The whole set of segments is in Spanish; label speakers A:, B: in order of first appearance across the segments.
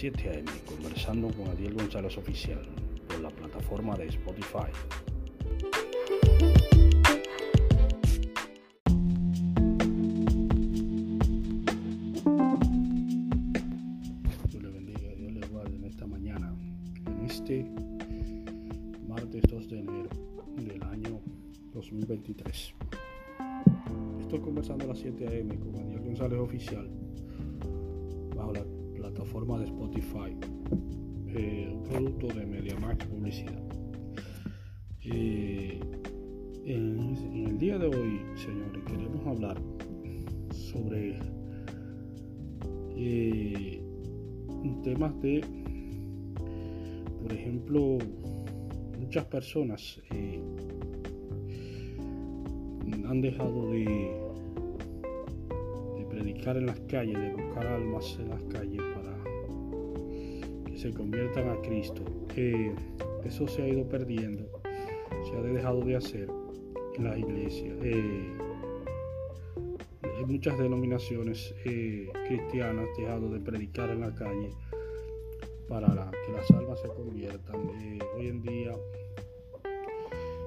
A: 7 a.m. conversando con Adiel González Oficial por la plataforma de Spotify. Dios le bendiga, Dios le guarde en esta mañana, en este martes 2 de enero del año 2023. Estoy conversando a las 7 a.m. con Daniel González Oficial plataforma de Spotify, eh, un producto de MediaMax Publicidad. En, el día de hoy, señores, queremos hablar sobre eh, temas de, por ejemplo, muchas personas eh, han dejado de, predicar en las calles, de buscar almas en las calles se conviertan a Cristo. Eso se ha ido perdiendo, se ha dejado de hacer en las iglesias. Eh, hay muchas denominaciones eh, cristianas dejado de predicar en la calle para que las almas se conviertan. Eh, hoy en día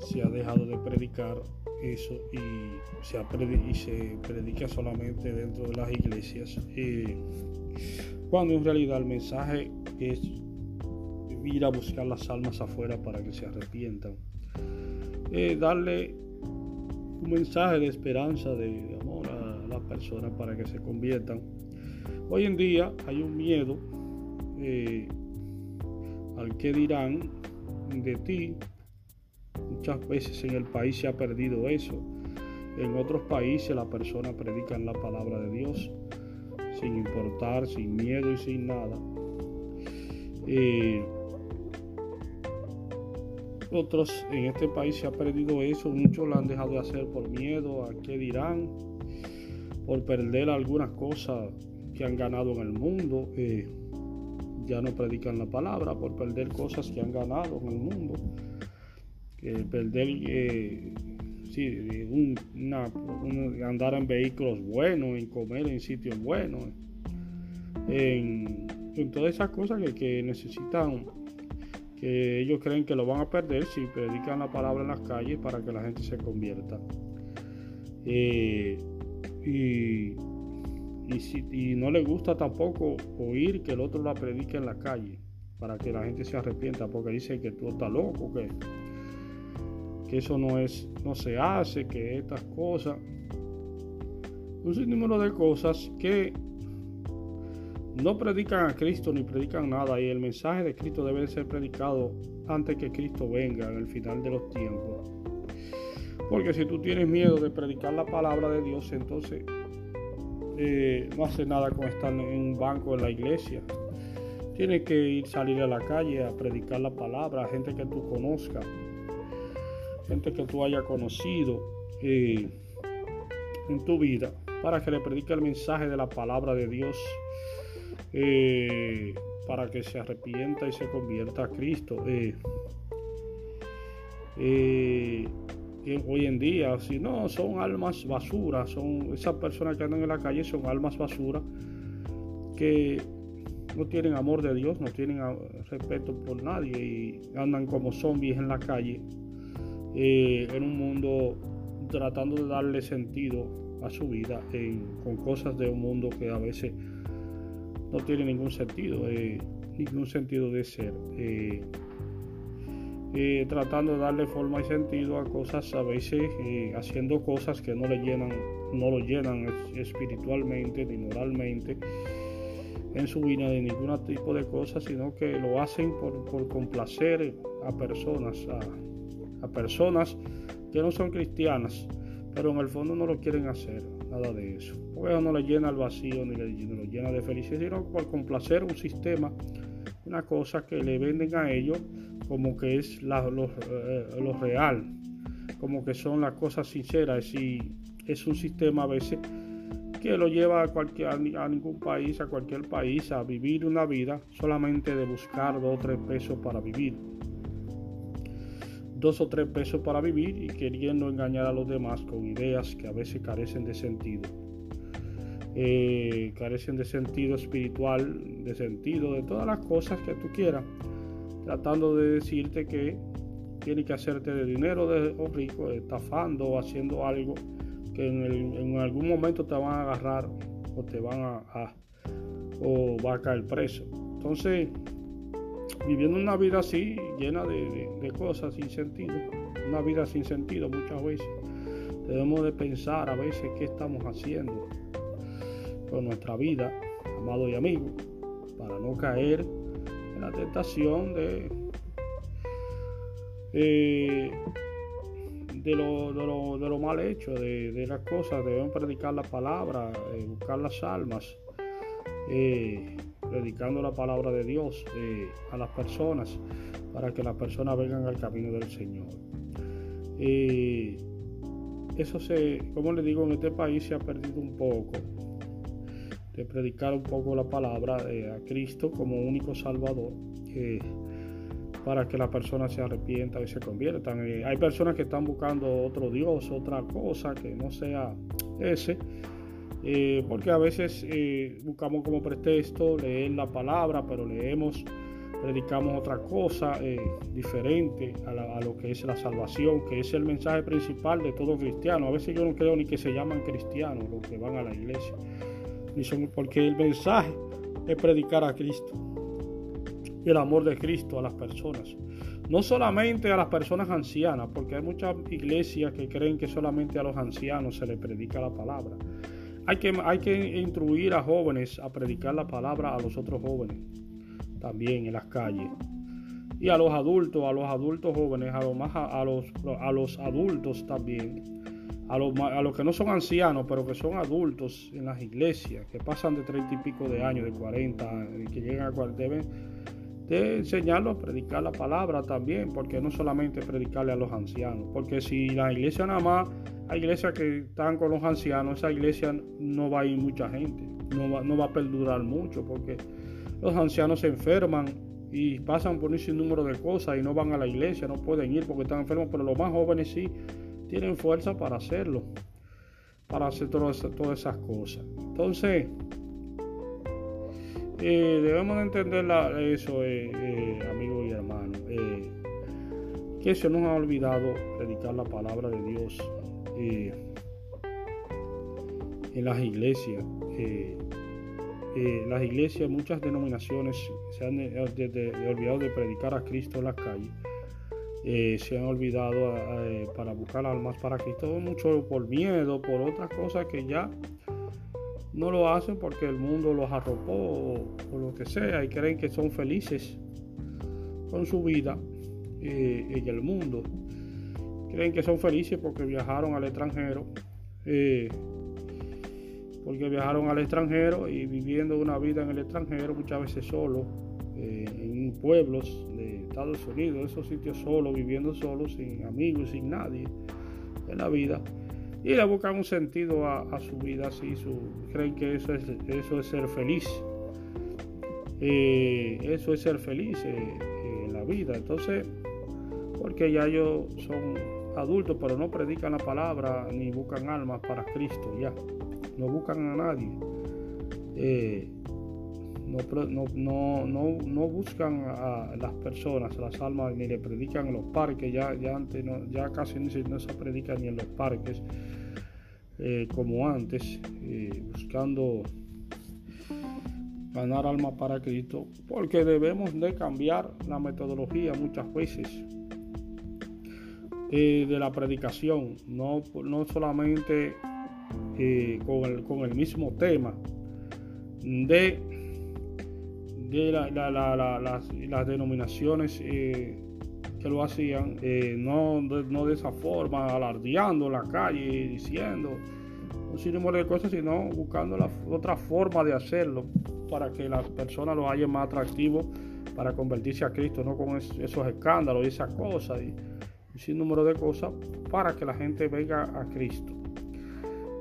A: se ha dejado de predicar eso y se predica solamente dentro de las iglesias. eh, cuando en realidad el mensaje es ir a buscar las almas afuera para que se arrepientan. Eh, darle un mensaje de esperanza, de, amor a las personas para que se conviertan. Hoy en día hay un miedo eh, al que dirán de ti. Muchas veces en el país se ha perdido eso. En otros países la persona predica la palabra de Dios sin importar, sin miedo y sin nada. Eh, otros en este país se ha perdido eso, muchos lo han dejado de hacer por miedo a qué dirán, por perder algunas cosas que han ganado en el mundo. eh, ya no predican la palabra por perder cosas que han ganado en el mundo. Perder, eh, sí, un- andar en vehículos buenos, en comer en sitios buenos, en, en todas esas cosas que, necesitan que ellos creen que lo van a perder si predican la palabra en las calles para que la gente se convierta. Eh, y, y, no les gusta tampoco oír que el otro la predique en la calle para que la gente se arrepienta porque dicen que tú estás loco, que, que eso no es, no se hace, que estas cosas, un sinnúmero de cosas que no predican a Cristo ni predican nada y el mensaje de Cristo debe ser predicado antes que Cristo venga en el final de los tiempos. Porque si tú tienes miedo de predicar la palabra de Dios, entonces eh, no hace nada con estar en un banco en la iglesia. Tienes que ir salir a la calle a predicar la palabra a gente que tú conozcas, gente que tú hayas conocido eh, en tu vida, para que le predique el mensaje de la palabra de Dios eh, para que se arrepienta y se convierta a Cristo. Eh, eh, hoy en día, si no, son almas basura, son esas personas que andan en la calle son almas basura que no tienen amor de Dios, no tienen respeto por nadie y andan como zombies en la calle en un mundo tratando de darle sentido a su vida con cosas de un mundo que a veces no tiene ningún sentido, eh, ningún sentido de ser. eh, eh, tratando de darle forma y sentido a cosas a veces haciendo cosas que no le llenan, no lo llenan es- espiritualmente ni moralmente en su vida de ningún tipo de cosas, sino que lo hacen por, por complacer a personas, a personas que no son cristianas, pero en el fondo no lo quieren hacer, nada de eso. No le llena el vacío ni le, llena de felicidad, sino por complacer un sistema, una cosa que le venden a ellos como que es eh, lo real, como que son las cosas sinceras y es un sistema a veces que lo lleva a, cualquier, a ningún país, a cualquier país, a vivir una vida solamente de buscar dos o tres pesos para vivir. Dos o tres pesos para vivir y queriendo engañar a los demás con ideas que a veces carecen de sentido. eh, carecen de sentido espiritual, de sentido de todas las cosas que tú quieras, tratando de decirte que tienes que hacerte de dinero de rico, estafando o haciendo algo que en, algún momento te van a agarrar o te van a, o va a caer preso. Entonces, viviendo una vida así, llena de, cosas sin sentido, una vida sin sentido muchas veces, debemos de pensar a veces qué estamos haciendo con nuestra vida, amado y amigo, para no caer en la tentación de, eh, de, lo, de, lo, mal hecho, de, las cosas. Debemos predicar la palabra, eh, buscar las almas, eh, predicando la palabra de Dios a las personas, para que las personas vengan al camino del Señor. eso se, como le digo, en este país se ha perdido un poco de predicar un poco la palabra eh, a Cristo como único Salvador, para que la persona se arrepienta y se conviertan. Eh, hay personas que están buscando otro Dios, otra cosa que no sea ese, eh, porque a veces buscamos como pretexto leer la palabra, pero leemos, predicamos otra cosa diferente a, a, lo que es la salvación, que es el mensaje principal de todo cristiano. A veces yo no creo ni que se llaman cristianos los que van a la iglesia porque el mensaje es predicar a Cristo y el amor de Cristo a las personas. No solamente a las personas ancianas, porque hay muchas iglesias que creen que solamente a los ancianos se les predica la palabra. Hay que, hay que instruir a jóvenes a predicar la palabra a los otros jóvenes, también en las calles. Y a los adultos, a los adultos jóvenes, a, los, más, a, los, a los adultos también a los, que no son ancianos, pero que son adultos en las iglesias, que pasan de treinta y pico de años, de 40, y que llegan a 40, deben de enseñarlos a predicar la palabra también, porque no solamente predicarle a los ancianos, porque si la iglesia nada más, hay iglesias que están con los ancianos, esa iglesia no va a ir mucha gente, no va, no va a perdurar mucho, porque los ancianos se enferman y pasan por un sinnúmero de cosas y no van a la iglesia, no pueden ir porque están enfermos, pero los más jóvenes sí tienen fuerza para hacerlo, para hacer todas, todas esas cosas. Entonces, eh, debemos entender eso, eh, eh, amigos y hermanos, que se nos ha olvidado predicar la palabra de Dios en las iglesias. las iglesias, muchas denominaciones se han olvidado de predicar a Cristo en las calles eh, se han olvidado eh, para buscar almas para Cristo, mucho por miedo, por otras cosas que ya no lo hacen porque el mundo los arropó o, lo que sea y creen que son felices con su vida eh, en el mundo. Creen que son felices porque viajaron al extranjero, porque viajaron al extranjero y viviendo una vida en el extranjero muchas veces solo, en pueblos Estados Unidos, esos sitios solos, viviendo solos, sin amigos, sin nadie en la vida. Y le buscan un sentido a, su vida, así, su, creen que eso es, eso es ser feliz. Eh, eso es ser feliz eh, en la vida. Entonces, porque ya ellos son adultos, pero no predican la palabra ni buscan almas para Cristo, ya. No buscan a nadie. Eh, no, no, no, no, buscan a las personas, las almas, ni le predican en los parques, ya, ya, antes ya casi no se, no se predica ni en los parques eh, como antes, eh, buscando ganar alma para Cristo, porque debemos de cambiar la metodología muchas veces eh, de la predicación, no, no solamente con el, con el mismo tema de las, denominaciones eh, que lo hacían, eh, no, no, de esa forma, alardeando la calle, diciendo un sinnúmero de cosas, sino buscando la, otra forma de hacerlo para que las personas lo hayan más atractivo para convertirse a Cristo, no con esos escándalos y esas cosas, y un sinnúmero de cosas para que la gente venga a Cristo.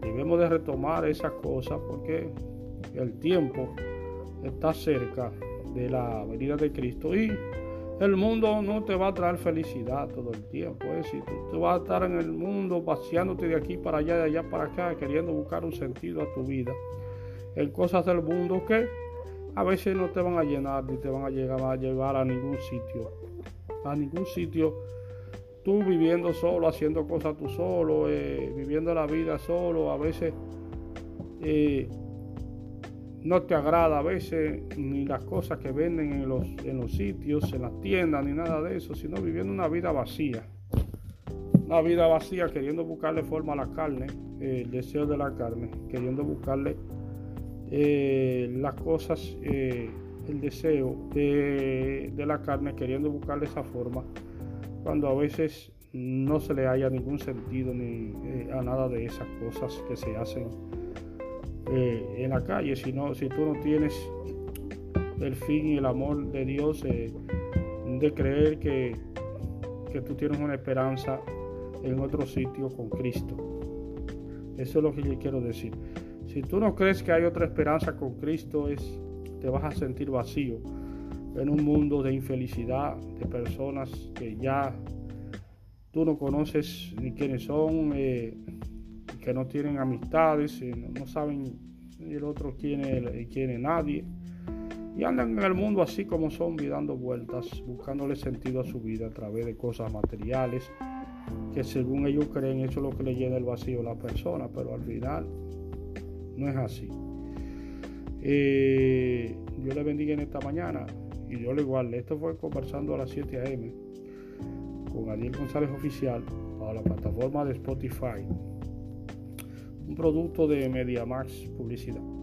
A: Debemos de retomar esas cosas porque el tiempo está cerca de la venida de Cristo y el mundo no te va a traer felicidad todo el tiempo. Es decir, tú, vas a estar en el mundo paseándote de aquí para allá, de allá para acá, queriendo buscar un sentido a tu vida. en cosas del mundo que a veces no te van a llenar ni te van a llegar a llevar a ningún sitio. A ningún sitio. Tú viviendo solo, haciendo cosas tú solo, eh, viviendo la vida solo, a veces eh, no te agrada a veces ni las cosas que venden en los, en los sitios, en las tiendas, ni nada de eso, sino viviendo una vida vacía. Una vida vacía queriendo buscarle forma a la carne, eh, el deseo de la carne, queriendo buscarle las cosas, el deseo de, de, la carne, queriendo buscarle esa forma, cuando a veces no se le haya ningún sentido ni a nada de esas cosas que se hacen eh, en la calle, sino si tú no tienes el fin y el amor de Dios eh, de creer que, que tú tienes una esperanza en otro sitio con Cristo. Eso es lo que yo quiero decir. Si tú no crees que hay otra esperanza con Cristo, es, te vas a sentir vacío en un mundo de infelicidad, de personas que ya tú no conoces ni quiénes son, eh, que no tienen amistades, no, saben el otro quién es, quién es nadie. Y andan en el mundo así como zombies dando vueltas, buscándole sentido a su vida a través de cosas materiales, que según ellos creen eso es lo que le llena el vacío a la persona, pero al final no es así. Eh, yo le bendiga en esta mañana y yo le guarde. Esto fue conversando a las 7 a.m. con Ariel González Oficial a la plataforma de Spotify un producto de MediaMax Publicidad.